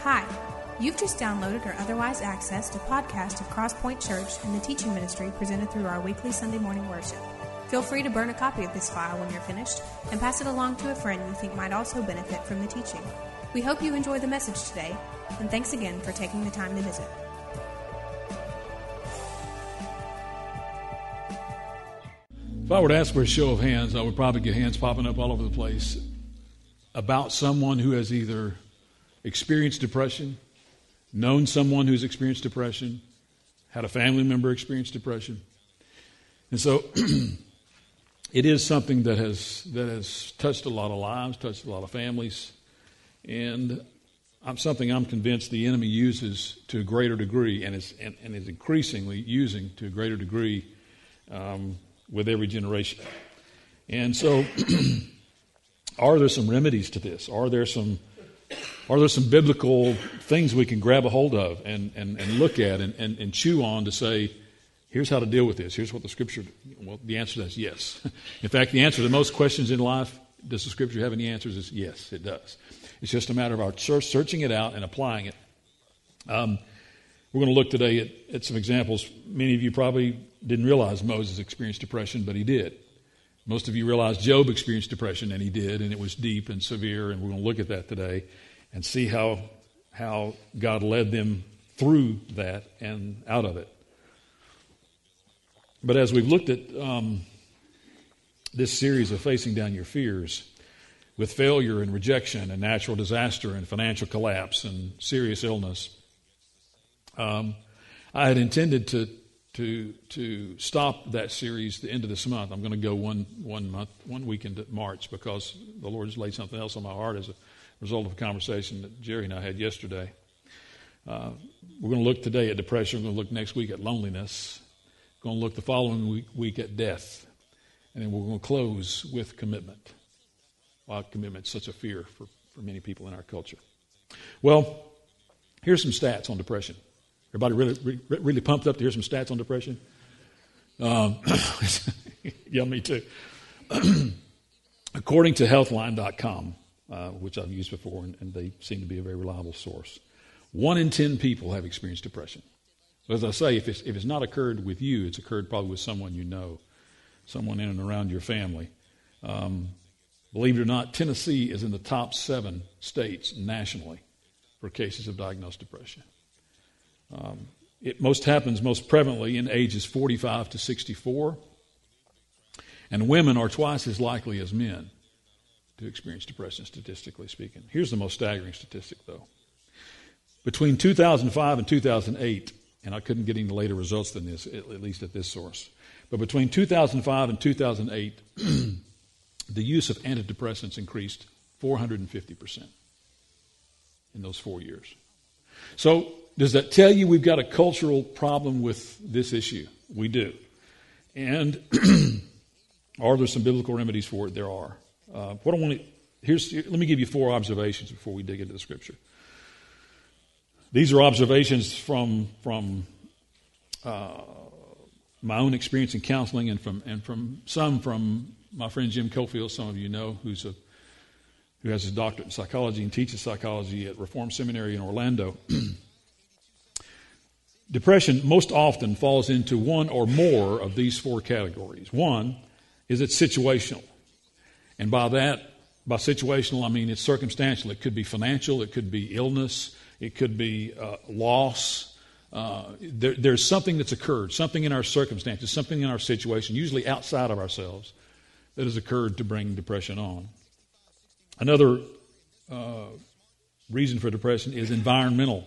Hi, you've just downloaded or otherwise accessed a podcast of Crosspoint Church and the teaching ministry presented through our weekly Sunday morning worship. Feel free to burn a copy of this file when you're finished and pass it along to a friend you think might also benefit from the teaching. We hope you enjoy the message today, and thanks again for taking the time to visit. If I were to ask for a show of hands, I would probably get hands popping up all over the place about someone who has either experienced depression, known someone who's experienced depression, had a family member experience depression. And so it is something that has, that has touched a lot of lives, touched a lot of families, and I'm, something I'm convinced the enemy uses to a greater degree and is, and, and is increasingly using to a greater degree um, with every generation. And so, are there some remedies to this? Are there some are there some biblical things we can grab a hold of and, and, and look at and, and, and chew on to say, here's how to deal with this? Here's what the scripture, well, the answer is yes. In fact, the answer to most questions in life, does the scripture have any answers? Is yes, it does. It's just a matter of our searching it out and applying it. Um, we're going to look today at, at some examples. Many of you probably didn't realize Moses experienced depression, but he did. Most of you realize Job experienced depression, and he did, and it was deep and severe, and we're going to look at that today and see how, how God led them through that and out of it. But as we've looked at um, this series of facing down your fears, with failure and rejection and natural disaster and financial collapse and serious illness, um, I had intended to to to stop that series the end of this month. I'm going to go one one month one week into March because the Lord has laid something else on my heart as a result of a conversation that Jerry and I had yesterday. Uh, we're going to look today at depression. We're going to look next week at loneliness. We're going to look the following week, week at death, and then we're going to close with commitment. Why commitment is such a fear for, for many people in our culture. Well, here's some stats on depression. Everybody really, really pumped up to hear some stats on depression? Um, yeah, me too. According to healthline.com, uh, which I've used before, and, and, they seem to be a very reliable source, one in 10 people have experienced depression. As I say, if it's, if it's not occurred with you, it's occurred probably with someone you know, someone in and around your family. Um, believe it or not, Tennessee is in the top seven states nationally for cases of diagnosed depression. Um, it most happens most prevalently in ages 45 to 64, and women are twice as likely as men to experience depression, statistically speaking. Here's the most staggering statistic, though. Between 2005 and 2008, and I couldn't get any later results than this, at least at this source, but between 2005 and 2008, the use of antidepressants increased 450% in those four years. So does that tell you we've got a cultural problem with this issue? We do. And are there some biblical remedies for it? There are. Uh, what I want to here's let me give you four observations before we dig into the scripture. These are observations from from uh, my own experience in counseling and from and from some from my friend Jim Cofield. Some of you know who's a who has his doctorate in psychology and teaches psychology at Reform Seminary in Orlando. Depression most often falls into one or more of these four categories. One is it's situational. And by that, by situational, I mean it's circumstantial. It could be financial, it could be illness, it could be uh, loss. Uh, there, there's something that's occurred, something in our circumstances, something in our situation, usually outside of ourselves, that has occurred to bring depression on. Another uh, reason for depression is environmental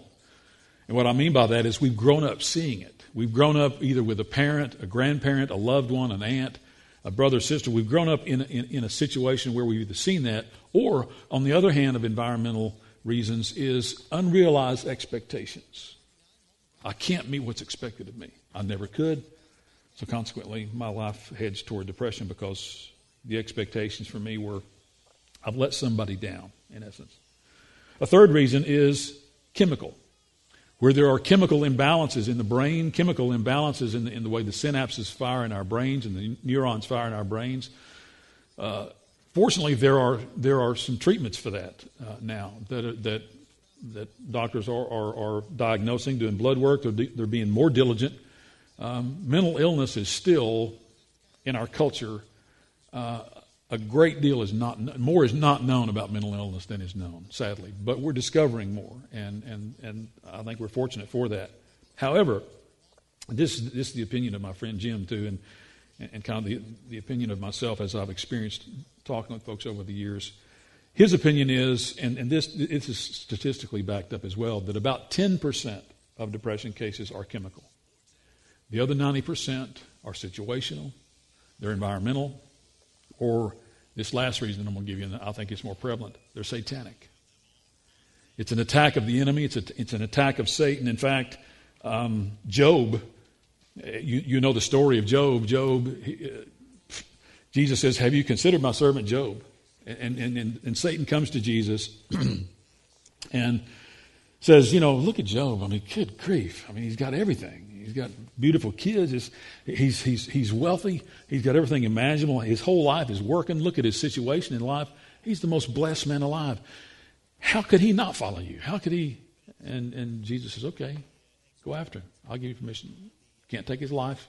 and what I mean by that is we've grown up seeing it. We've grown up either with a parent, a grandparent, a loved one, an aunt, a brother, sister. We've grown up in, in, in a situation where we've either seen that, or on the other hand, of environmental reasons, is unrealized expectations. I can't meet what's expected of me. I never could. So consequently, my life heads toward depression because the expectations for me were I've let somebody down, in essence. A third reason is chemical where there are chemical imbalances in the brain, chemical imbalances in the, in the way the synapses fire in our brains and the neurons fire in our brains. Uh, fortunately, there are, there are some treatments for that uh, now that, that that doctors are, are, are diagnosing, doing blood work, they're, they're being more diligent. Um, mental illness is still in our culture. Uh, a great deal is not more is not known about mental illness than is known, sadly. But we're discovering more, and and and I think we're fortunate for that. However, this this is the opinion of my friend Jim too, and and kind of the the opinion of myself as I've experienced talking with folks over the years. His opinion is, and, and this, this is statistically backed up as well, that about 10% of depression cases are chemical. The other 90% are situational, they're environmental, or this last reason I'm going to give you, and I think it's more prevalent, they're satanic. It's an attack of the enemy, it's, a, it's an attack of Satan. In fact, um, Job, you, you know the story of Job. Job, he, uh, Jesus says, Have you considered my servant Job? And, and, and, and Satan comes to Jesus and says, You know, look at Job. I mean, good grief. I mean, he's got everything. He's got beautiful kids. He's, he's, he's wealthy. He's got everything imaginable. His whole life is working. Look at his situation in life. He's the most blessed man alive. How could he not follow you? How could he? And, and Jesus says, Okay, go after him. I'll give you permission. Can't take his life,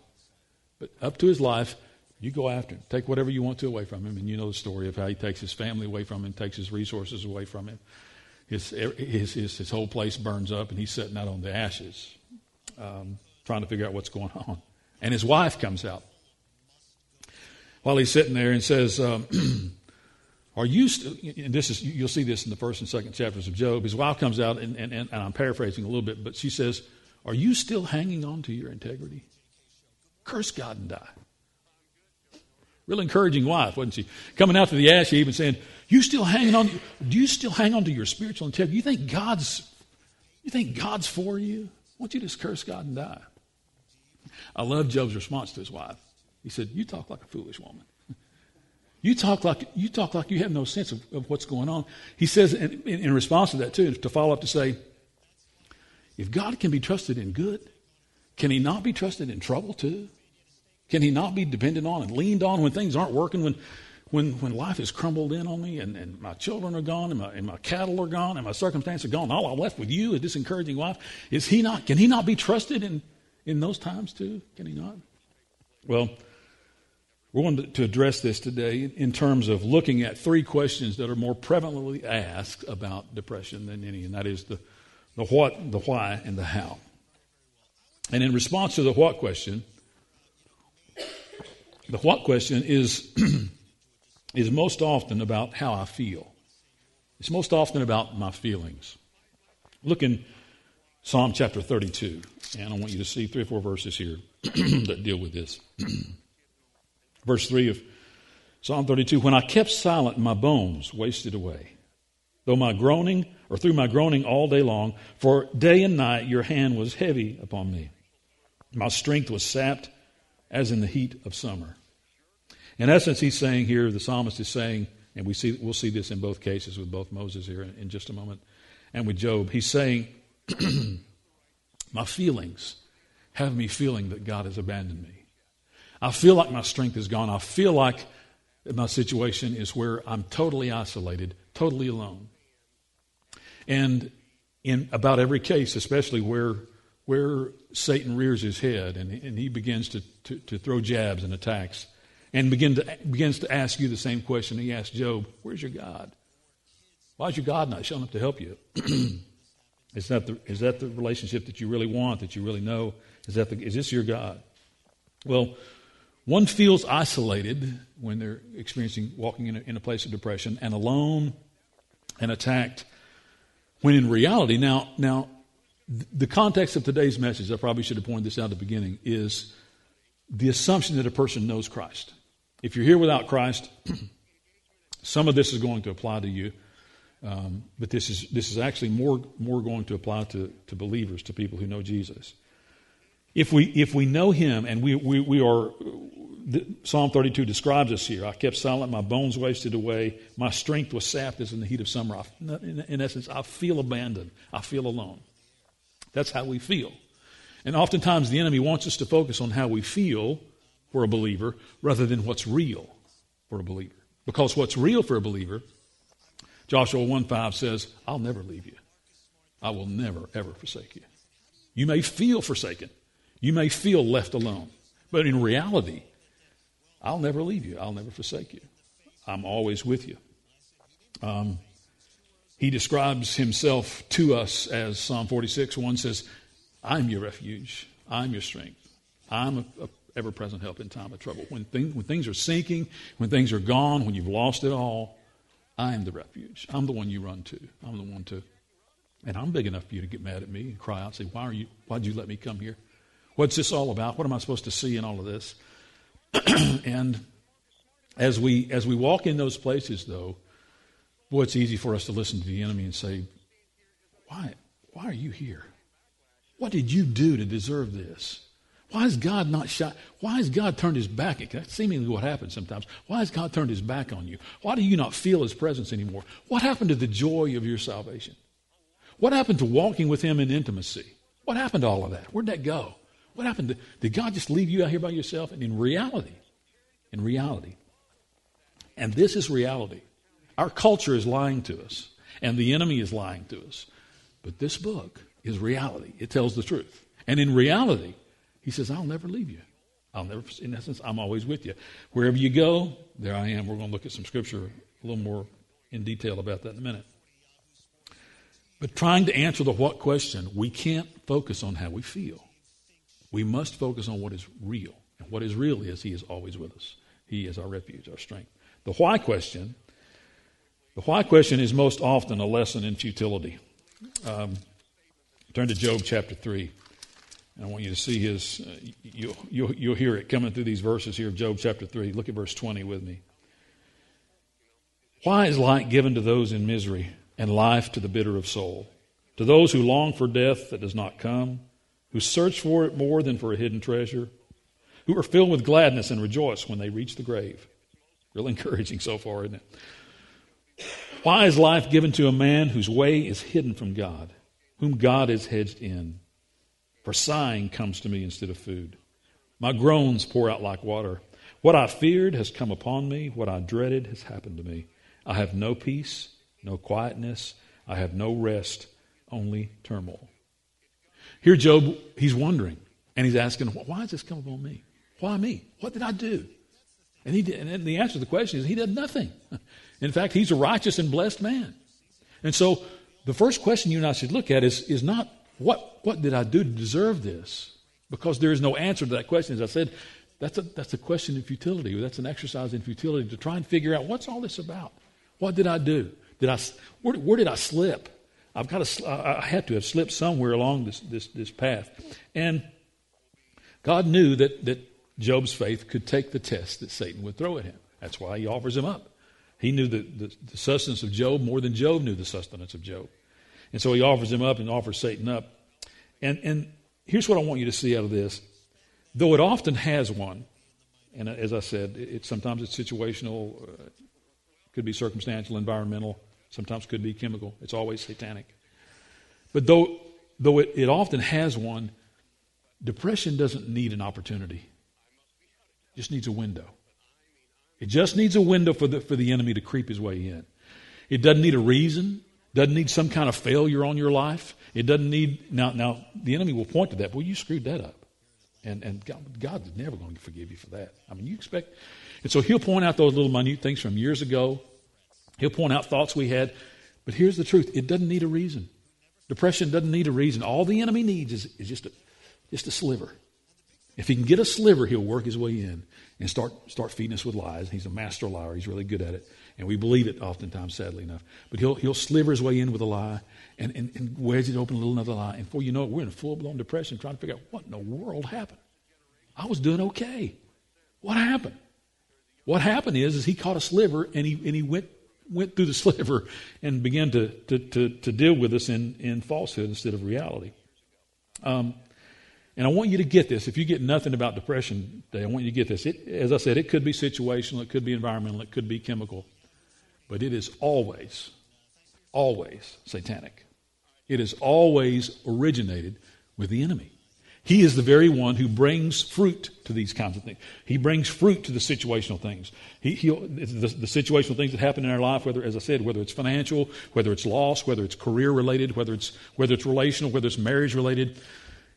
but up to his life, you go after him. Take whatever you want to away from him. And you know the story of how he takes his family away from him, takes his resources away from him. His, his, his, his whole place burns up, and he's sitting out on the ashes, um, trying to figure out what's going on. And his wife comes out while he's sitting there and says, um, Are you still, and this is, you'll see this in the first and second chapters of Job. His wife comes out, and, and, and I'm paraphrasing a little bit, but she says, Are you still hanging on to your integrity? Curse God and die. Real encouraging wife, wasn't she? Coming out to the ash heap and saying, "You still hanging on? Do you still hang on to your spiritual integrity? You think God's, you think God's for you? Why don't you just curse God and die?" I love Job's response to his wife. He said, "You talk like a foolish woman. You talk like you talk like you have no sense of, of what's going on." He says in, in, in response to that too, to follow up to say, "If God can be trusted in good, can He not be trusted in trouble too?" Can he not be depended on and leaned on when things aren't working, when, when, when life has crumbled in on me and, and my children are gone and my, and my cattle are gone and my circumstances are gone? All I'm left with you is this encouraging wife. Is he not, can he not be trusted in, in those times too? Can he not? Well, we're going to address this today in terms of looking at three questions that are more prevalently asked about depression than any, and that is the, the what, the why, and the how. And in response to the what question, the what question is, is most often about how I feel. It's most often about my feelings. Look in Psalm chapter 32, and I want you to see three or four verses here that deal with this. Verse 3 of Psalm 32 When I kept silent, my bones wasted away. Though my groaning, or through my groaning all day long, for day and night your hand was heavy upon me. My strength was sapped as in the heat of summer. In essence, he's saying here, the psalmist is saying, and we see, we'll see this in both cases with both Moses here in, in just a moment, and with Job. He's saying, My feelings have me feeling that God has abandoned me. I feel like my strength is gone. I feel like my situation is where I'm totally isolated, totally alone. And in about every case, especially where, where Satan rears his head and, and he begins to, to, to throw jabs and attacks, and begin to, begins to ask you the same question he asked Job Where's your God? Why is your God not showing up to help you? is, that the, is that the relationship that you really want, that you really know? Is, that the, is this your God? Well, one feels isolated when they're experiencing walking in a, in a place of depression and alone and attacked. When in reality, now, now, the context of today's message, I probably should have pointed this out at the beginning, is the assumption that a person knows Christ. If you're here without Christ, some of this is going to apply to you, um, but this is, this is actually more, more going to apply to, to believers, to people who know Jesus. If we, if we know Him and we, we, we are, Psalm 32 describes us here I kept silent, my bones wasted away, my strength was sapped as in the heat of summer. I, in, in essence, I feel abandoned, I feel alone. That's how we feel. And oftentimes the enemy wants us to focus on how we feel for a believer rather than what's real for a believer. Because what's real for a believer, Joshua 1 5 says, I'll never leave you. I will never, ever forsake you. You may feel forsaken. You may feel left alone. But in reality, I'll never leave you. I'll never forsake you. I'm always with you. Um, he describes himself to us as Psalm 46 1 says, I'm your refuge. I'm your strength. I'm a, a ever present help in time of trouble. When, thing, when things are sinking, when things are gone, when you've lost it all, I am the refuge. I'm the one you run to. I'm the one to. And I'm big enough for you to get mad at me and cry out and say, Why are you why'd you let me come here? What's this all about? What am I supposed to see in all of this? and as we as we walk in those places though, boy, it's easy for us to listen to the enemy and say, Why why are you here? What did you do to deserve this? Why has God not shot? Why has God turned his back? That's seemingly what happens sometimes. Why has God turned his back on you? Why do you not feel his presence anymore? What happened to the joy of your salvation? What happened to walking with him in intimacy? What happened to all of that? Where'd that go? What happened? To, did God just leave you out here by yourself? And in reality, in reality, and this is reality, our culture is lying to us, and the enemy is lying to us. But this book is reality. It tells the truth. And in reality, he says, I'll never leave you. I'll never, in essence, I'm always with you. Wherever you go, there I am. We're going to look at some scripture a little more in detail about that in a minute. But trying to answer the what question, we can't focus on how we feel. We must focus on what is real. And what is real is He is always with us. He is our refuge, our strength. The why question, the why question is most often a lesson in futility. Um, turn to Job chapter 3. I want you to see his, uh, you'll, you'll, you'll hear it coming through these verses here of Job chapter 3. Look at verse 20 with me. Why is light given to those in misery and life to the bitter of soul? To those who long for death that does not come, who search for it more than for a hidden treasure, who are filled with gladness and rejoice when they reach the grave. Real encouraging so far, isn't it? Why is life given to a man whose way is hidden from God, whom God has hedged in? For sighing comes to me instead of food. My groans pour out like water. What I feared has come upon me. What I dreaded has happened to me. I have no peace, no quietness. I have no rest, only turmoil. Here, Job, he's wondering, and he's asking, why has this come upon me? Why me? What did I do? And, he did, and the answer to the question is he did nothing. In fact, he's a righteous and blessed man. And so the first question you and I should look at is, is not what, what did I do to deserve this? Because there is no answer to that question. As I said, that's a, that's a question in futility. That's an exercise in futility to try and figure out what's all this about? What did I do? Did I, where, where did I slip? I've got to, I had to have slipped somewhere along this, this, this path. And God knew that, that Job's faith could take the test that Satan would throw at him. That's why he offers him up. He knew the, the, the sustenance of Job more than Job knew the sustenance of Job. And so he offers him up and offers Satan up. And, and here's what I want you to see out of this. Though it often has one, and as I said, it, sometimes it's situational, uh, could be circumstantial, environmental, sometimes could be chemical. It's always satanic. But though, though it, it often has one, depression doesn't need an opportunity. It just needs a window. It just needs a window for the, for the enemy to creep his way in. It doesn't need a reason. Doesn't need some kind of failure on your life. It doesn't need now. Now the enemy will point to that. Well, you screwed that up, and and God, God's never going to forgive you for that. I mean, you expect, and so He'll point out those little minute things from years ago. He'll point out thoughts we had, but here's the truth: it doesn't need a reason. Depression doesn't need a reason. All the enemy needs is, is just a just a sliver. If he can get a sliver, he'll work his way in and start start feeding us with lies. He's a master liar. He's really good at it. And we believe it oftentimes, sadly enough. But he'll, he'll sliver his way in with a lie and, and, and wedge it open a little another lie. And before you know it, we're in a full blown depression trying to figure out what in the world happened. I was doing okay. What happened? What happened is, is he caught a sliver and he, and he went, went through the sliver and began to, to, to, to deal with us in, in falsehood instead of reality. Um, and I want you to get this. If you get nothing about depression today, I want you to get this. It, as I said, it could be situational, it could be environmental, it could be chemical. But it is always, always satanic. It is always originated with the enemy. He is the very one who brings fruit to these kinds of things. He brings fruit to the situational things. He, the, the, situational things that happen in our life, whether, as I said, whether it's financial, whether it's loss, whether it's career related, whether it's, whether it's relational, whether it's marriage related,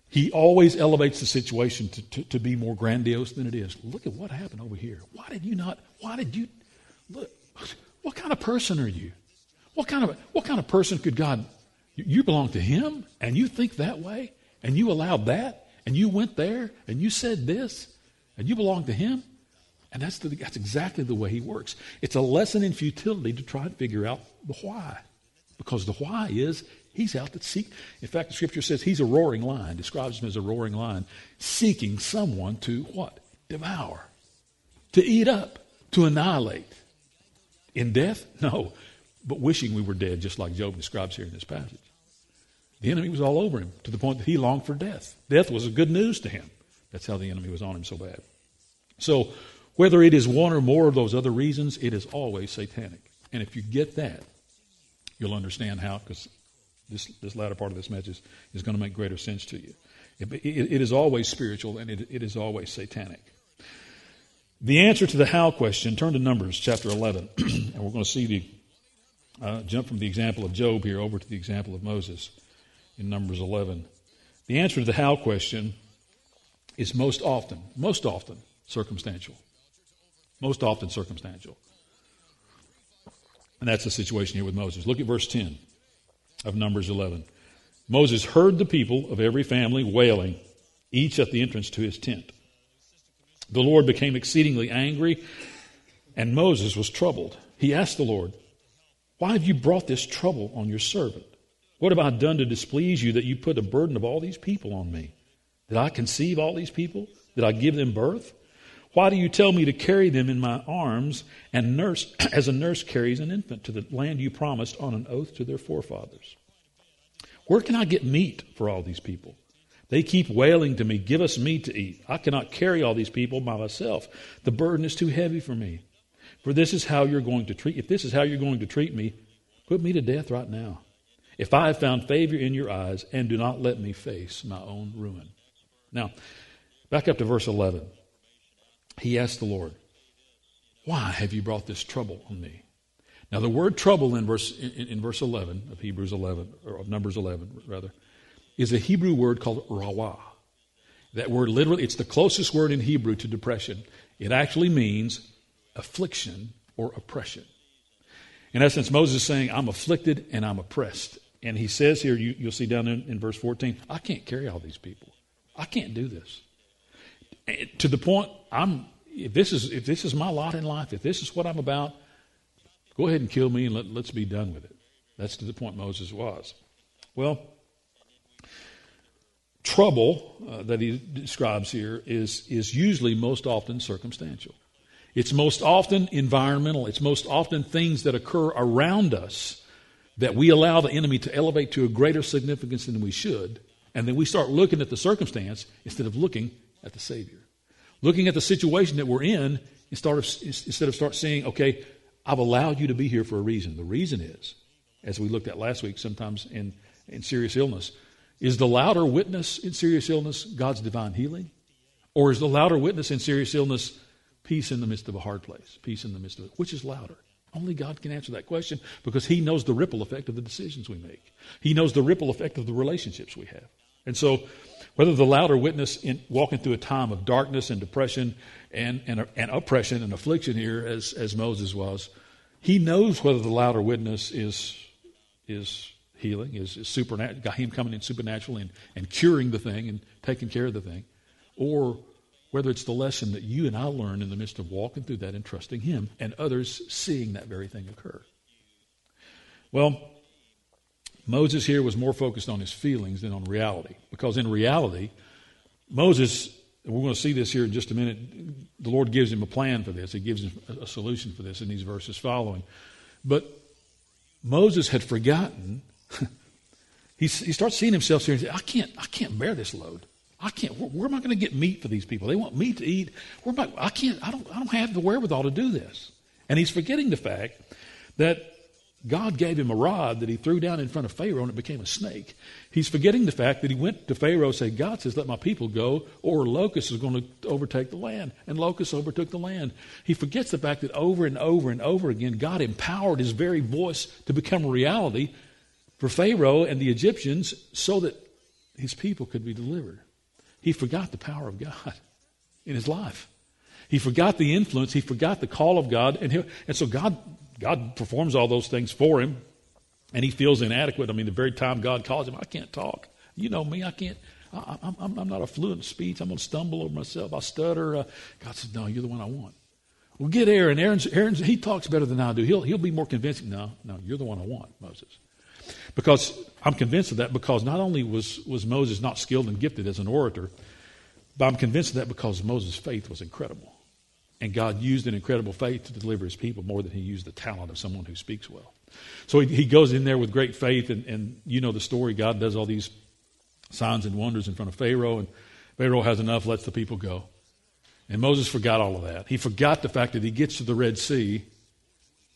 he always elevates the situation to, to, to be more grandiose than it is. Look at what happened over here. Why did you not, why did you, look, what kind of person are you? What kind of, what kind of person could God, you belong to Him and you think that way and you allowed that and you went there and you said this and you belong to Him? And that's, the, that's exactly the way He works. It's a lesson in futility to try and figure out the why. Because the why is He's out to seek. In fact, the scripture says he's a roaring lion, describes him as a roaring lion, seeking someone to what? Devour, to eat up, to annihilate. In death? No, but wishing we were dead, just like Job describes here in this passage. The enemy was all over him to the point that he longed for death. Death was good news to him. That's how the enemy was on him so bad. So, whether it is one or more of those other reasons, it is always satanic. And if you get that, you'll understand how, because this, this latter part of this message is going to make greater sense to you. It, it, it is always spiritual and it, it is always satanic. The answer to the how question, turn to Numbers chapter 11, and we're going to see the uh, jump from the example of Job here over to the example of Moses in Numbers 11. The answer to the how question is most often, most often circumstantial. Most often circumstantial. And that's the situation here with Moses. Look at verse 10 of Numbers 11. Moses heard the people of every family wailing, each at the entrance to his tent. The Lord became exceedingly angry, and Moses was troubled. He asked the Lord, Why have you brought this trouble on your servant? What have I done to displease you that you put a burden of all these people on me? Did I conceive all these people? Did I give them birth? Why do you tell me to carry them in my arms and nurse as a nurse carries an infant to the land you promised on an oath to their forefathers? Where can I get meat for all these people? They keep wailing to me, Give us meat to eat. I cannot carry all these people by myself. The burden is too heavy for me. For this is how you're going to treat if this is how you're going to treat me, put me to death right now. If I have found favor in your eyes, and do not let me face my own ruin. Now, back up to verse 11 he asked the Lord, Why have you brought this trouble on me? Now, the word trouble in verse, in, in verse 11 of Hebrews 11, or of Numbers 11, rather, is a Hebrew word called rawah. That word literally, it's the closest word in Hebrew to depression. It actually means affliction or oppression. In essence, Moses is saying, I'm afflicted and I'm oppressed. And he says here, you, will see down in, in verse 14, I can't carry all these people. I can't do this to the point I'm if this is if this is my lot in life, if this is what I'm about, go ahead and kill me and let, let's be done with it. That's to the point Moses was. Well, trouble uh, that he describes here is is usually most often circumstantial. It's most often environmental. It's most often things that occur around us that we allow the enemy to elevate to a greater significance than we should, and then we start looking at the circumstance instead of looking at the Savior. Looking at the situation that we're in instead of, instead of start saying, okay, I've allowed you to be here for a reason. The reason is, as we looked at last week, sometimes in, in serious illness, is the louder witness in serious illness God's divine healing? Or is the louder witness in serious illness peace in the midst of a hard place? Peace in the midst of it. Which is louder? Only God can answer that question because He knows the ripple effect of the decisions we make. He knows the ripple effect of the relationships we have. And so whether the louder witness in walking through a time of darkness and depression and, and, and oppression and affliction here, as, as Moses was, he knows whether the louder witness is, is healing, is, supernatural, him coming in supernaturally and, and curing the thing and taking care of the thing, or whether it's the lesson that you and I learn in the midst of walking through that and trusting him and others seeing that very thing occur. Well, Moses here was more focused on his feelings than on reality. Because in reality, Moses, we're going to see this here in just a minute, the Lord gives him a plan for this. He gives him a solution for this in these verses following. But Moses had forgotten. he, he starts seeing himself here and says, I can't, I can't bear this load. I can't. Where, where am I going to get meat for these people? They want meat to eat. Where am I? I can't. I don't. I don't have the wherewithal to do this. And he's forgetting the fact that God gave him a rod that he threw down in front of Pharaoh and it became a snake. He's forgetting the fact that he went to Pharaoh and said, God says, let my people go, or locusts is going to overtake the land. And locusts overtook the land. He forgets the fact that over and over and over again, God empowered his very voice to become a reality for Pharaoh and the Egyptians so that his people could be delivered. He forgot the power of God in his life. He forgot the influence. He forgot the call of God. And, he, and so God God performs all those things for him, and he feels inadequate. I mean, the very time God calls him, I can't talk. You know me, I can't. I, am I'm not a fluent speech. I'm going to stumble over myself. I stutter. Uh, God says, No, you're the one I want. Well, get Aaron. Aaron's, Aaron's, he talks better than I do. He'll, he'll be more convincing. No, no, you're the one I want, Moses. Because I'm convinced of that because not only was, was Moses not skilled and gifted as an orator, but I'm convinced of that because Moses' faith was incredible. And God used an incredible faith to deliver his people more than he used the talent of someone who speaks well. So he, he goes in there with great faith, and, and you know the story. God does all these signs and wonders in front of Pharaoh, and Pharaoh has enough, lets the people go. And Moses forgot all of that. He forgot the fact that he gets to the Red Sea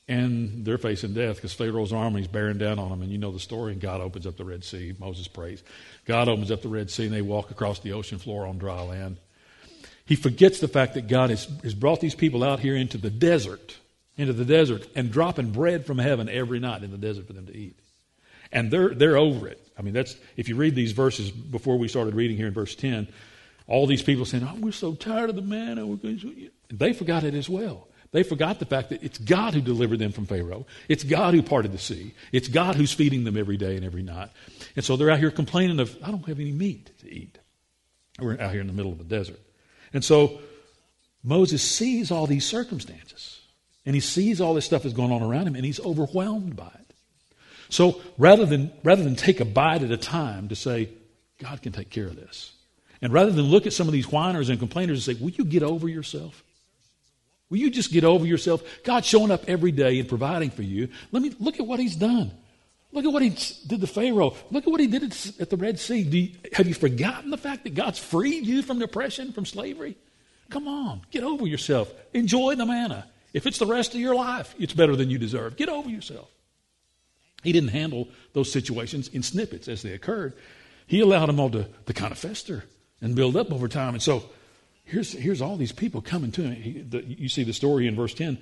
and they're facing death because Pharaoh's army is bearing down on them. And you know the story. And God opens up the Red Sea. Moses prays. God opens up the Red Sea and they walk across the ocean floor on dry land. He forgets the fact that God has, has brought these people out here into the desert, into the desert, and dropping bread from heaven every night in the desert for them to eat. And they're, they're over it. I mean, that's, if you read these verses before we started reading here in verse 10, all these people saying, Oh, we're so tired of the to... They forgot it as well. They forgot the fact that it's God who delivered them from Pharaoh. It's God who parted the sea. It's God who's feeding them every day and every night. And so they're out here complaining of, I don't have any meat to eat. We're out here in the middle of the desert. And so Moses sees all these circumstances and he sees all this stuff that's going on around him and he's overwhelmed by it. So rather than, rather than take a bite at a time to say, God can take care of this, and rather than look at some of these whiners and complainers and say, Will you get over yourself? Will you just get over yourself? God's showing up every day and providing for you. Let me look at what He's done. Look at what He did to Pharaoh. Look at what He did at the Red Sea. You, have you forgotten the fact that God's freed you from oppression, from slavery? Come on, get over yourself. Enjoy the manna. If it's the rest of your life, it's better than you deserve. Get over yourself. He didn't handle those situations in snippets as they occurred. He allowed them all to, to kind of fester and build up over time. And so here's, here's all these people coming to him. He, the, you see the story in verse 10.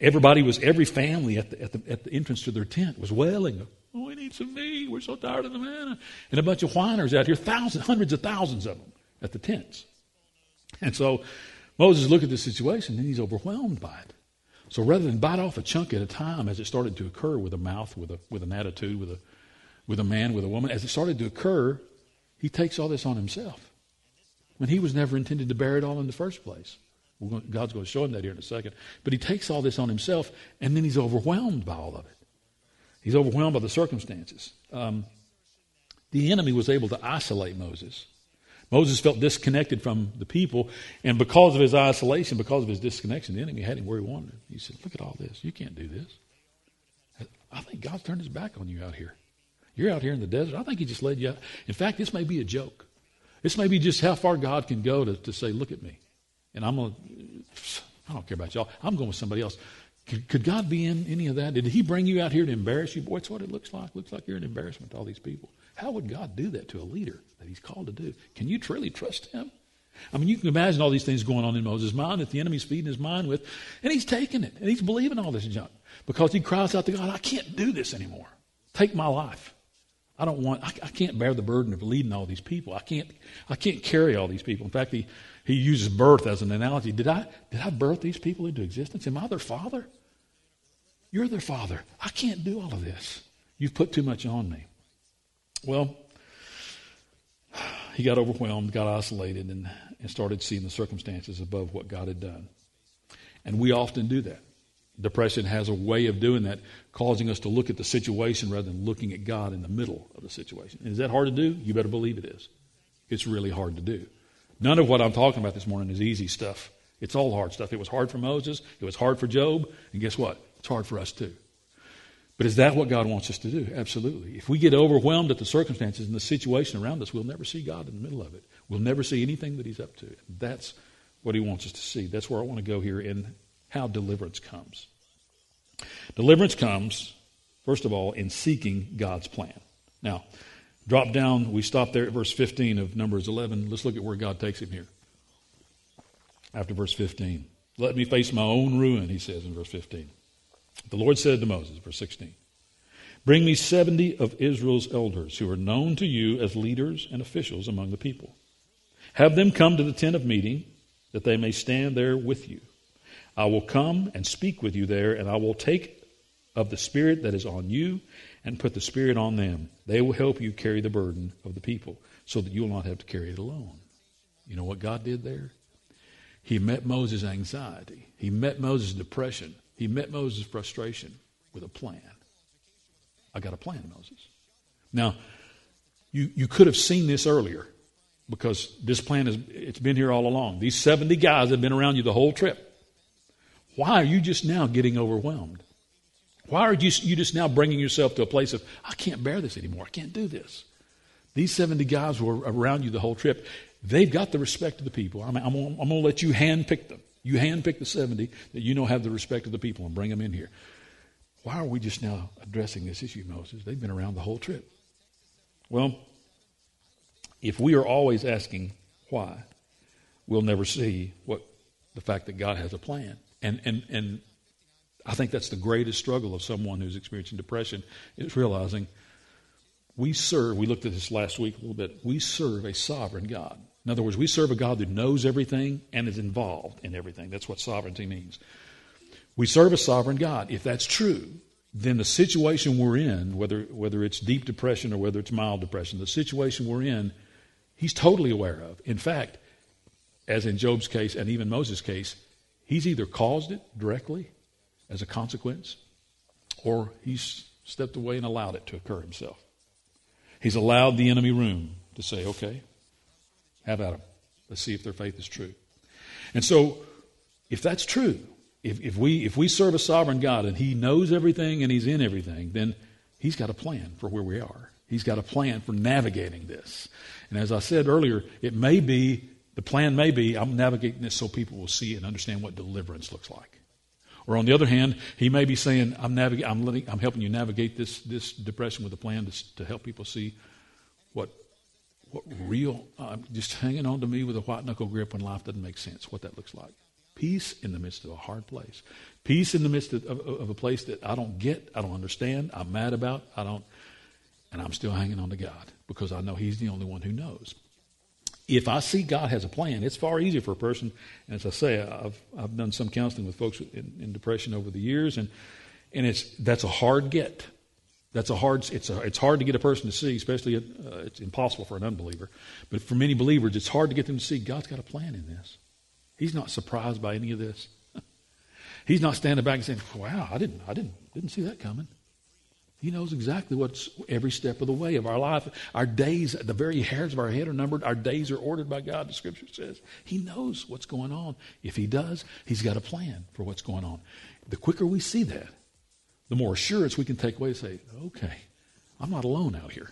Everybody was, every family at the, at, the, at the entrance to their tent was wailing, Oh, we need some meat. We're so tired of the manna. And a bunch of whiners out here, thousands, hundreds of thousands of them at the tents. And so Moses looked at the situation and he's overwhelmed by it. So rather than bite off a chunk at a time as it started to occur with a mouth, with, a, with an attitude, with a, with a man, with a woman, as it started to occur, he takes all this on himself when he was never intended to bear it all in the first place. God's going to show him that here in a second. But he takes all this on himself, and then he's overwhelmed by all of it. He's overwhelmed by the circumstances. Um, the enemy was able to isolate Moses. Moses felt disconnected from the people, and because of his isolation, because of his disconnection, the enemy had him where he wanted him. He said, Look at all this. You can't do this. I think God's turned his back on you out here. You're out here in the desert. I think he just led you out. In fact, this may be a joke. This may be just how far God can go to, to say, look at me. And I'm going to, I don't care about y'all. I'm going with somebody else. Could, could, God be in any of that? Did he bring you out here to embarrass you? Boy, that's what it looks like. Looks like you're an embarrassment to all these people. How would God do that to a leader that he's called to do? Can you truly trust him? I mean, you can imagine all these things going on in Moses' mind that the enemy's feeding his mind with, and he's taking it, and he's believing all this junk because he cries out to God, I can't do this anymore. Take my life. I don't want, I, I, can't bear the burden of leading all these people. I can't, I can't carry all these people. In fact, he, he uses birth as an analogy. Did I, did I birth these people into existence? Am I their father? You're their father. I can't do all of this. You've put too much on me. Well, he got overwhelmed, got isolated, and, and started seeing the circumstances above what God had done. And we often do that. Depression has a way of doing that, causing us to look at the situation rather than looking at God in the middle of the situation. And is that hard to do? You better believe it is. It's really hard to do. None of what I'm talking about this morning is easy stuff. It's all hard stuff. It was hard for Moses, it was hard for Job, and guess what? It's hard for us too. But is that what God wants us to do? Absolutely. If we get overwhelmed at the circumstances and the situation around us, we'll never see God in the middle of it. We'll never see anything that He's up to. That's what He wants us to see. That's where I want to go here in how deliverance comes. Deliverance comes First of all, in seeking God's plan. Now, drop down, we stop there at verse 15 of Numbers 11. Let's look at where God takes him here. After verse 15. Let me face my own ruin, he says in verse 15. The Lord said to Moses, verse 16, Bring me 70 of Israel's elders who are known to you as leaders and officials among the people. Have them come to the tent of meeting that they may stand there with you. I will come and speak with you there, and I will take of the Spirit that is on you and put the Spirit on them. They will help you carry the burden of the people so that you will not have to carry it alone. You know what God did there? He met Moses' anxiety, he met Moses' depression, he met Moses' frustration with a plan. I got a plan, Moses. Now, you, you could have seen this earlier because this plan has it's been here all along. These 70 guys have been around you the whole trip. Why are you just now getting overwhelmed? Why are you, you just now bringing yourself to a place of, I can't bear this anymore. I can't do this. These 70 guys were around you the whole trip. They've got the respect of the people. I'm, I'm, I'm going to let you handpick them. You handpick the 70 that you know have the respect of the people and bring them in here. Why are we just now addressing this issue, Moses? They've been around the whole trip. Well, if we are always asking why, we'll never see what the fact that God has a plan. And, and, and I think that's the greatest struggle of someone who's experiencing depression is realizing we serve, we looked at this last week a little bit, we serve a sovereign God. In other words, we serve a God who knows everything and is involved in everything. That's what sovereignty means. We serve a sovereign God. If that's true, then the situation we're in, whether, whether it's deep depression or whether it's mild depression, the situation we're in, he's totally aware of. In fact, as in Job's case and even Moses' case, He's either caused it directly as a consequence, or he's stepped away and allowed it to occur himself. He's allowed the enemy room to say, okay, have at them. Let's see if their faith is true. And so, if that's true, if, if, we, if we serve a sovereign God and He knows everything and He's in everything, then He's got a plan for where we are. He's got a plan for navigating this. And as I said earlier, it may be the plan may be I'm navigating this so people will see and understand what deliverance looks like. Or on the other hand, he may be saying, I'm, navig- I'm, letting, I'm helping you navigate this, this depression with a plan to, to help people see what, what real, uh, just hanging on to me with a white knuckle grip when life doesn't make sense, what that looks like. Peace in the midst of a hard place. Peace in the midst of, of, of a place that I don't get, I don't understand, I'm mad about, I don't, and I'm still hanging on to God because I know He's the only one who knows if I see God has a plan, it's far easier for a person. As I say, I've, I've done some counseling with folks in, in depression over the years, and, and it's, that's a hard get. That's a hard, it's, a, it's hard to get a person to see, especially, uh, it's impossible for an unbeliever. But for many believers, it's hard to get them to see God's got a plan in this. He's not surprised by any of this. He's not standing back and saying, wow, I didn't, I didn't, didn't see that coming. He knows exactly what's every step of the way of our life. Our days, the very hairs of our head are numbered. Our days are ordered by God, the scripture says. He knows what's going on. If he does, he's got a plan for what's going on. The quicker we see that, the more assurance we can take away and say, okay, I'm not alone out here.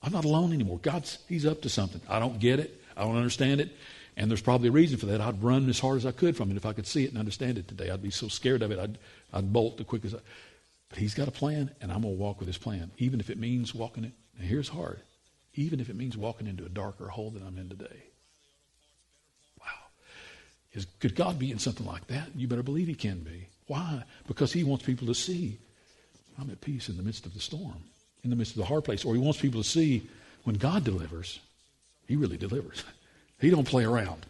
I'm not alone anymore. God's, he's up to something. I don't get it. I don't understand it. And there's probably a reason for that. I'd run as hard as I could from it if I could see it and understand it today. I'd be so scared of it, I'd, I'd bolt the quick as I. He's got a plan, and I'm going to walk with his plan, even if it means walking it. Now, here's hard. Even if it means walking into a darker hole than I'm in today. Wow. Is, could God be in something like that? You better believe he can be. Why? Because he wants people to see I'm at peace in the midst of the storm, in the midst of the hard place. Or he wants people to see when God delivers, he really delivers. He don't play around.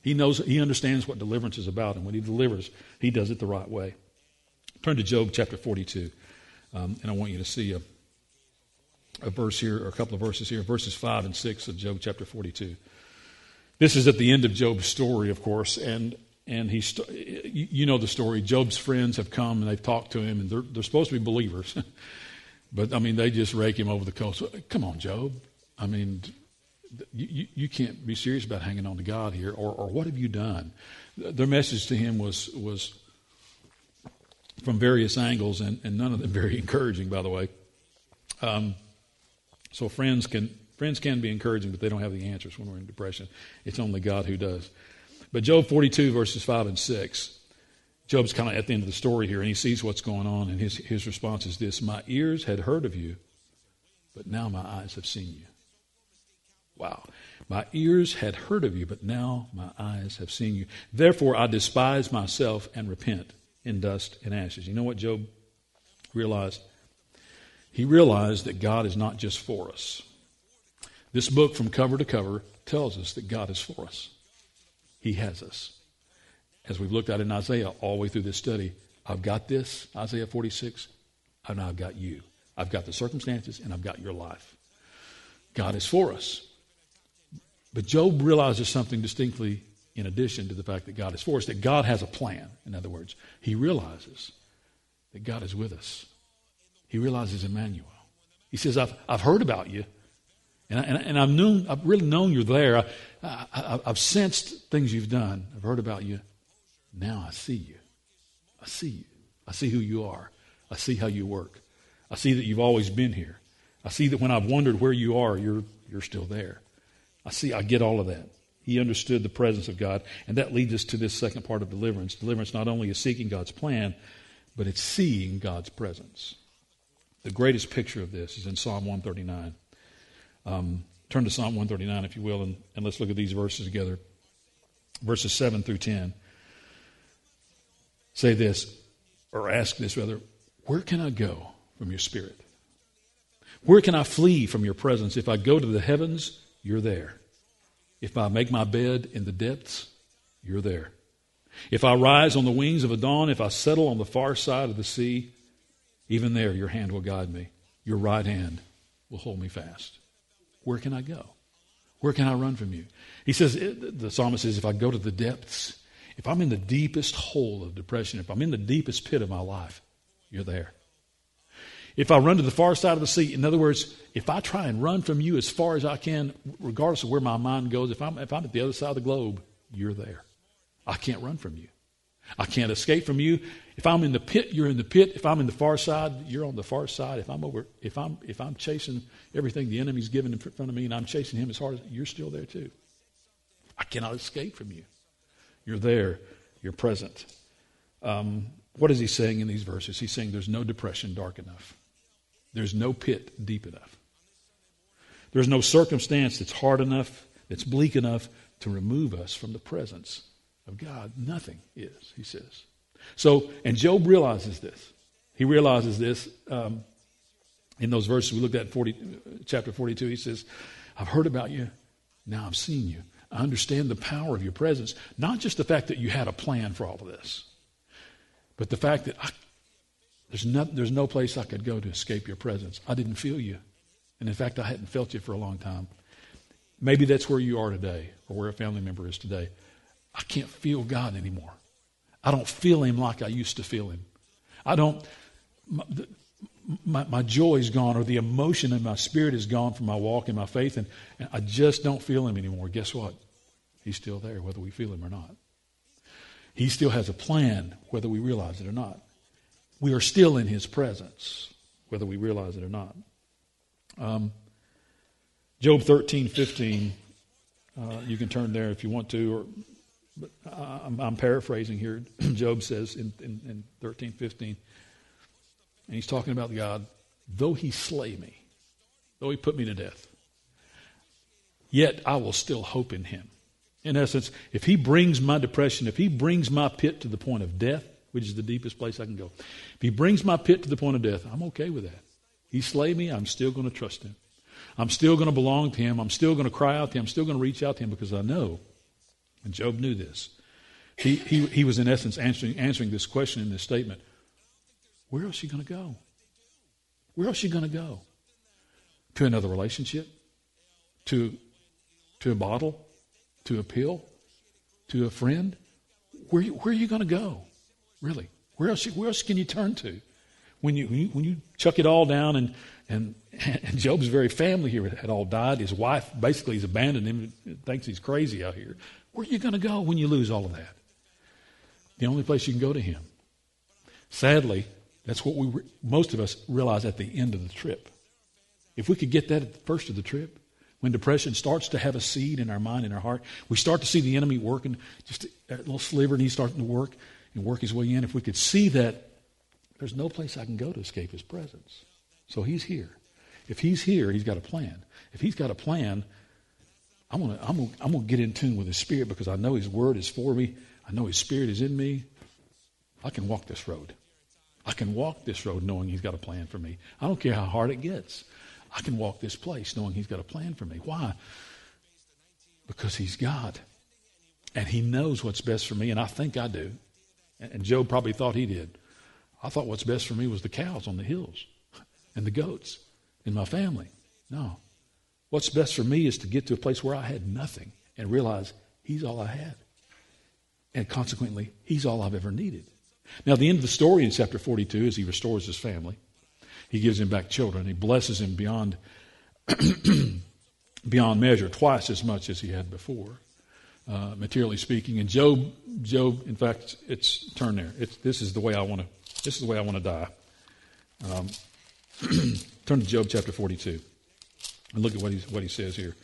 He knows, he understands what deliverance is about, and when he delivers, he does it the right way. Turn to Job chapter 42, um, and I want you to see a, a verse here, or a couple of verses here, verses 5 and 6 of Job chapter 42. This is at the end of Job's story, of course, and and he, st- you know the story. Job's friends have come and they've talked to him, and they're, they're supposed to be believers, but I mean they just rake him over the coals. Come on, Job. I mean, you, you can't be serious about hanging on to God here, or, or what have you done? Their message to him was was from various angles, and, and none of them very encouraging, by the way. Um, so friends can friends can be encouraging, but they don't have the answers when we're in depression. It's only God who does. But Job 42 verses 5 and 6. Job's kind of at the end of the story here, and he sees what's going on, and his, his response is this My ears had heard of you, but now my eyes have seen you. Wow. My ears had heard of you, but now my eyes have seen you. Therefore, I despise myself and repent in dust and ashes. You know what Job realized? He realized that God is not just for us. This book, from cover to cover, tells us that God is for us. He has us as we've looked at in Isaiah all the way through this study, I've got this, Isaiah 46, and I've got you. I've got the circumstances, and I've got your life. God is for us. But Job realizes something distinctly in addition to the fact that God is for us, that God has a plan. In other words, he realizes that God is with us. He realizes Emmanuel. He says, I've, I've heard about you, and, I, and, and I've, known, I've really known you're there. I, I, I've sensed things you've done. I've heard about you. Now I see you. I see you. I see who you are. I see how you work. I see that you've always been here. I see that when I've wondered where you are, you're, you're still there. I see, I get all of that. He understood the presence of God. And that leads us to this second part of deliverance. Deliverance not only is seeking God's plan, but it's seeing God's presence. The greatest picture of this is in Psalm 139. Um, turn to Psalm 139, if you will, and, and let's look at these verses together. Verses 7 through 10 say this, or ask this rather Where can I go from your spirit? Where can I flee from your presence? If I go to the heavens, you're there. If I make my bed in the depths, you're there. If I rise on the wings of a dawn, if I settle on the far side of the sea, even there your hand will guide me. Your right hand will hold me fast. Where can I go? Where can I run from you? He says, the psalmist says, if I go to the depths, if I'm in the deepest hole of depression, if I'm in the deepest pit of my life, you're there. If I run to the far side of the sea, in other words, if I try and run from you as far as I can, regardless of where my mind goes, if I'm, if I'm at the other side of the globe, you're there. I can't run from you. I can't escape from you. If I'm in the pit, you're in the pit. If I'm in the far side, you're on the far side. If I'm over, if I'm if I'm chasing everything the enemy's given in front of me, and I'm chasing him as hard as you're still there too. I cannot escape from you. You're there. You're present. Um, what is he saying in these verses? He's saying there's no depression dark enough. There's no pit deep enough. There's no circumstance that's hard enough, that's bleak enough to remove us from the presence of God. Nothing is, he says. So, and Job realizes this. He realizes this um, in those verses we looked at in 40, chapter 42. He says, I've heard about you, now I've seen you. I understand the power of your presence. Not just the fact that you had a plan for all of this, but the fact that I, there's, no, there's no place I could go to escape your presence. I didn't feel you. And in fact, I hadn't felt you for a long time. Maybe that's where you are today, or where a family member is today. I can't feel God anymore. I don't feel Him like I used to feel Him. I don't, my, my, my joy is gone or the emotion in my spirit is gone from my walk in my faith and, and I just don't feel him anymore. Guess what? He's still there whether we feel him or not. He still has a plan whether we realize it or not. We are still in his presence whether we realize it or not. Um, Job 13, 15, uh, you can turn there if you want to, or but I'm, I'm paraphrasing here. Job says in, in, in 13, 15, and he's talking about God, though he slay me, though he put me to death, yet I will still hope in him. In essence, if he brings my depression, if he brings my pit to the point of death, which is the deepest place I can go, if he brings my pit to the point of death, I'm okay with that. He slay me, I'm still going to trust him. I'm still going to belong to him. I'm still going to cry out to him. I'm still going to reach out to him because I know, and Job knew this. He, he, he was, in essence, answering, answering this question in this statement where else are going to go? Where else are going to go? To another relationship? To, to a bottle? To a pill? To a friend? Where, where are you going to go? Really? Where else, where else can you turn to? When you, when you, when you chuck it all down and, and, and Job's very family here had all died. His wife basically has abandoned him, thinks he's crazy out here. Where are you going to go when you lose all of that? The only place you can go to him. Sadly, that's what we, most of us realize at the end of the trip. If we could get that at the first of the trip, when depression starts to have a seed in our mind and our heart, we start to see the enemy working, just a little sliver, and he's starting to work. And work his way in, if we could see that there's no place I can go to escape his presence. So he's here. If he's here, he's got a plan. If he's got a plan, I'm going to I'm gonna, I'm gonna get in tune with his spirit because I know his word is for me. I know his spirit is in me. I can walk this road. I can walk this road knowing he's got a plan for me. I don't care how hard it gets. I can walk this place knowing he's got a plan for me. Why? Because he's God. And he knows what's best for me, and I think I do. And Job probably thought he did. I thought what's best for me was the cows on the hills and the goats and my family. No. What's best for me is to get to a place where I had nothing and realize he's all I had. And consequently, he's all I've ever needed. Now, the end of the story in chapter 42 is he restores his family. He gives him back children. He blesses him beyond, beyond measure, twice as much as he had before uh, materially speaking. And Job, Job, in fact, it's turn there. It's, this is the way I want to. This is the way I want to die. Um, turn to Job chapter forty-two, and look at what he what he says here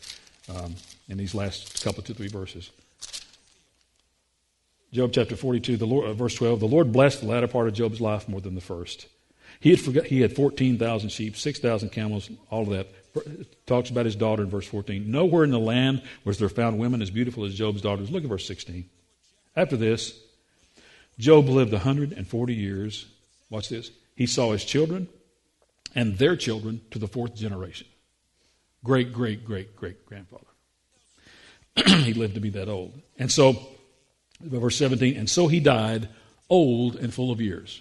um, in these last couple two three verses. Job chapter 42, the Lord, uh, verse 12. The Lord blessed the latter part of Job's life more than the first. He had, forgot, he had 14,000 sheep, 6,000 camels, all of that talks about his daughter in verse 14. Nowhere in the land was there found women as beautiful as Job's daughters. Look at verse 16. After this, Job lived 140 years. Watch this. He saw his children and their children to the fourth generation. Great, great, great, great grandfather. he lived to be that old. And so, verse 17, and so he died old and full of years.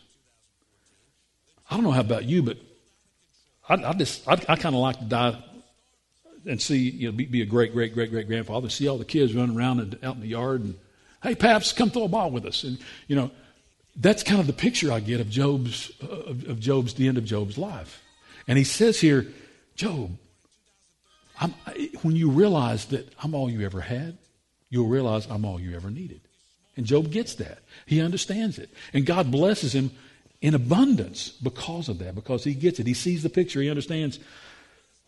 I don't know how about you, but I, I just, I, I kind of like to die and see, you know, be, be, a great, great, great, great grandfather, see all the kids running around and, out in the yard and, hey, Paps, come throw a ball with us. And, you know, that's kind of the picture I get of Job's, of, of, Job's, the end of Job's life. And he says here, Job, I'm, when you realize that I'm all you ever had, you'll realize I'm all you ever needed. And Job gets that. He understands it. And God blesses him in abundance because of that, because he gets it. He sees the picture. He understands,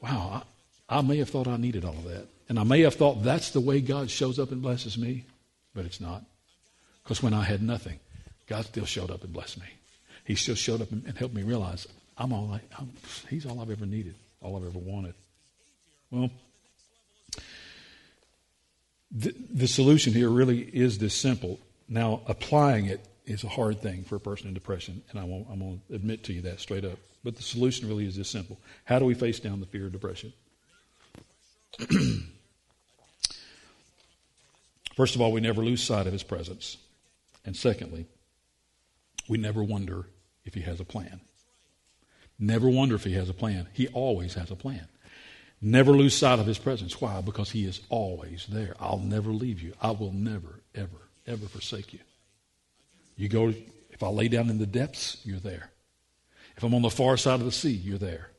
wow, I, I, may have thought I needed all of that. And I may have thought that's the way God shows up and blesses me, but it's not. Because when I had nothing, God still showed up and blessed me. He still showed up and, helped me realize I'm all I, I'm, He's all I've ever needed, all I've ever wanted. Well, the, the solution here really is this simple. Now, applying it is a hard thing for a person in depression, and I won't, I'm going to admit to you that straight up. But the solution really is this simple. How do we face down the fear of depression? First of all, we never lose sight of his presence. And secondly, we never wonder if he has a plan. Never wonder if he has a plan. He always has a plan. Never lose sight of his presence. Why? Because he is always there. I'll never leave you. I will never, ever, ever forsake you. You go, if I lay down in the depths, you're there. If I'm on the far side of the sea, you're there.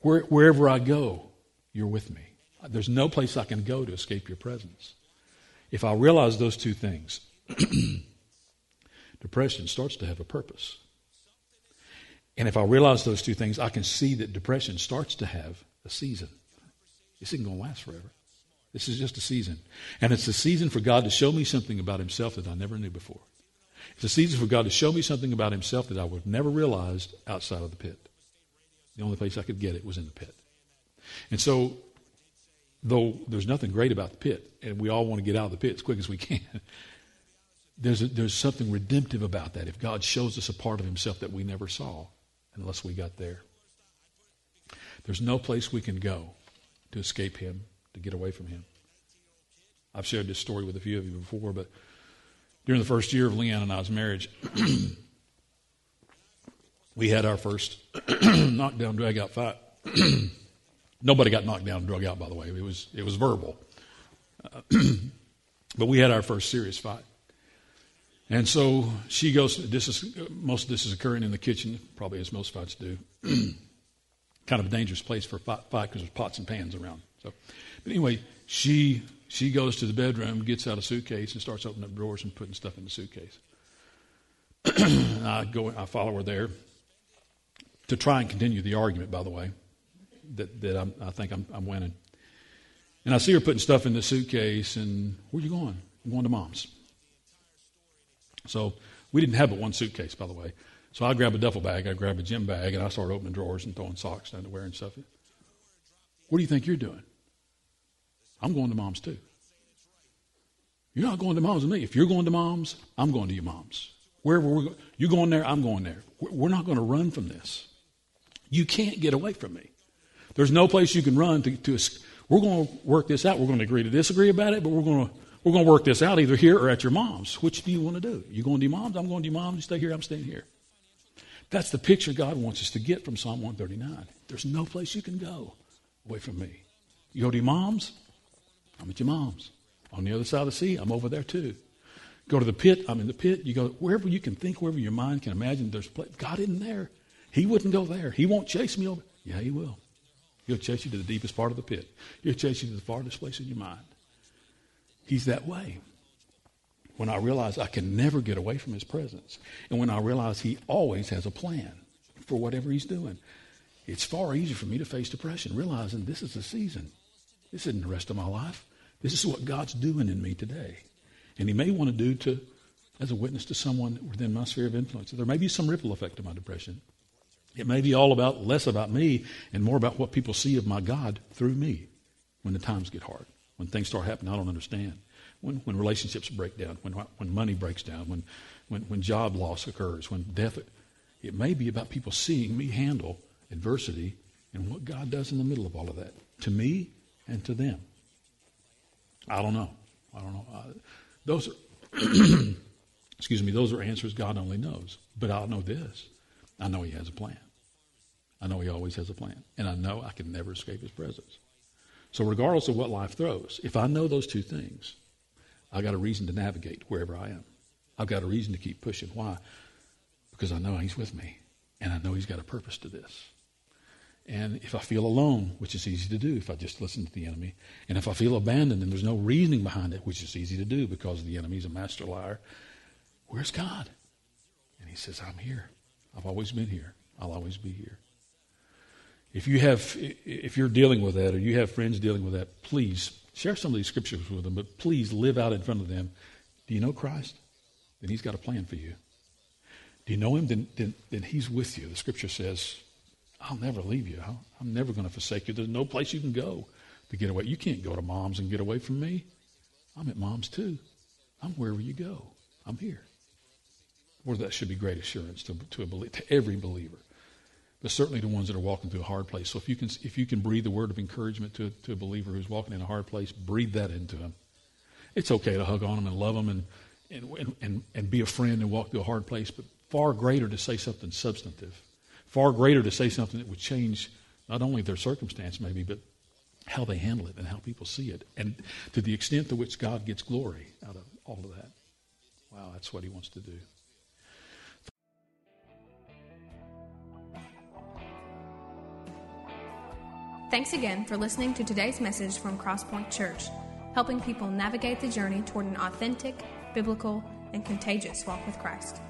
Where, wherever I go, you're with me. There's no place I can go to escape your presence. If I realize those two things, depression starts to have a purpose. And if I realize those two things, I can see that depression starts to have a season. This isn't going to last forever. This is just a season. And it's a season for God to show me something about Himself that I never knew before. It's a season for God to show me something about Himself that I would have never realized outside of the pit. The only place I could get it was in the pit. And so, though there's nothing great about the pit, and we all want to get out of the pit as quick as we can, there's, a, there's something redemptive about that if God shows us a part of Himself that we never saw unless we got there. There's no place we can go to escape Him, to get away from Him. I've shared this story with a few of you before, but during the first year of Leanne and I's marriage, we had our first knockdown, drag out fight. Nobody got knocked down and drug out, by the way. It was, it was verbal. Uh, but we had our first serious fight. And so she goes, this is, most of this is occurring in the kitchen, probably as most fights do. kind of a dangerous place for a fight because there's pots and pans around. So, but anyway, she she goes to the bedroom, gets out a suitcase, and starts opening up drawers and putting stuff in the suitcase. I go, I follow her there to try and continue the argument. By the way, that that I'm, i think I'm, I'm, winning. And I see her putting stuff in the suitcase, and where are you going? I'm going to mom's. So We didn't have but one suitcase, by the way. So I grab a duffel bag, I grab a gym bag, and I start opening drawers and throwing socks underwear and stuff. What do you think you're doing? I'm going to mom's too. You're not going to mom's with me. If you're going to mom's, I'm going to your mom's. Wherever we're going, you going there, I'm going there. We're not going to run from this. You can't get away from me. There's no place you can run to, to we're going to work this out. We're going to agree to disagree about it, but we're going to we're going to work this out either here or at your mom's. Which do you want to do? You going to your mom's? I'm going to your mom's. You stay here. I'm staying here. That's the picture God wants us to get from Psalm 139. There's no place you can go away from me. You go to your mom's? I'm at your mom's. On the other side of the sea, I'm over there too. Go to the pit, I'm in the pit. You go wherever you can think, wherever your mind can imagine, there's place. God isn't there. He wouldn't go there. He won't chase me over. Yeah, he will. He'll chase you to the deepest part of the pit. He'll chase you to the farthest place in your mind. He's that way. When I realize I can never get away from his presence, and when I realize he always has a plan for whatever he's doing, it's far easier for me to face depression, realizing this is a season. This isn't the rest of my life. This is what God's doing in me today. And he may want to do to as a witness to someone within my sphere of influence. There may be some ripple effect of my depression. It may be all about less about me and more about what people see of my God through me when the times get hard, when things start happening I don't understand, when, when relationships break down, when, when money breaks down, when, when, when job loss occurs, when death. It may be about people seeing me handle adversity and what God does in the middle of all of that to me and to them. I don't know. I don't know. Uh, those are, excuse me, those are answers God only knows. But I'll know this I know He has a plan. I know He always has a plan. And I know I can never escape His presence. So, regardless of what life throws, if I know those two things, I've got a reason to navigate wherever I am. I've got a reason to keep pushing. Why? Because I know He's with me. And I know He's got a purpose to this. And if I feel alone, which is easy to do if I just listen to the enemy, and if I feel abandoned and there's no reasoning behind it, which is easy to do because the enemy's a master liar, where's God? And he says, I'm here. I've always been here. I'll always be here. If you have, if you're dealing with that, or you have friends dealing with that, please share some of these scriptures with them. But please live out in front of them. Do you know Christ? Then He's got a plan for you. Do you know Him? Then, then, then He's with you. The Scripture says, "I'll never leave you. I'm never going to forsake you. There's no place you can go to get away. You can't go to Mom's and get away from me. I'm at Mom's too. I'm wherever you go. I'm here." Well, that should be great assurance to, to, a, to every believer, but certainly to ones that are walking through a hard place. So if you can, if you can breathe a word of encouragement to, to a believer who's walking in a hard place, breathe that into him. It's okay to hug on them and love them and, and, and, and be a friend and walk through a hard place, but far greater to say something substantive, far greater to say something that would change not only their circumstance maybe, but how they handle it and how people see it, and to the extent to which God gets glory out of all of that. Wow, that's what He wants to do. Thanks again for listening to today's message from Crosspoint Church, helping people navigate the journey toward an authentic, biblical, and contagious walk with Christ.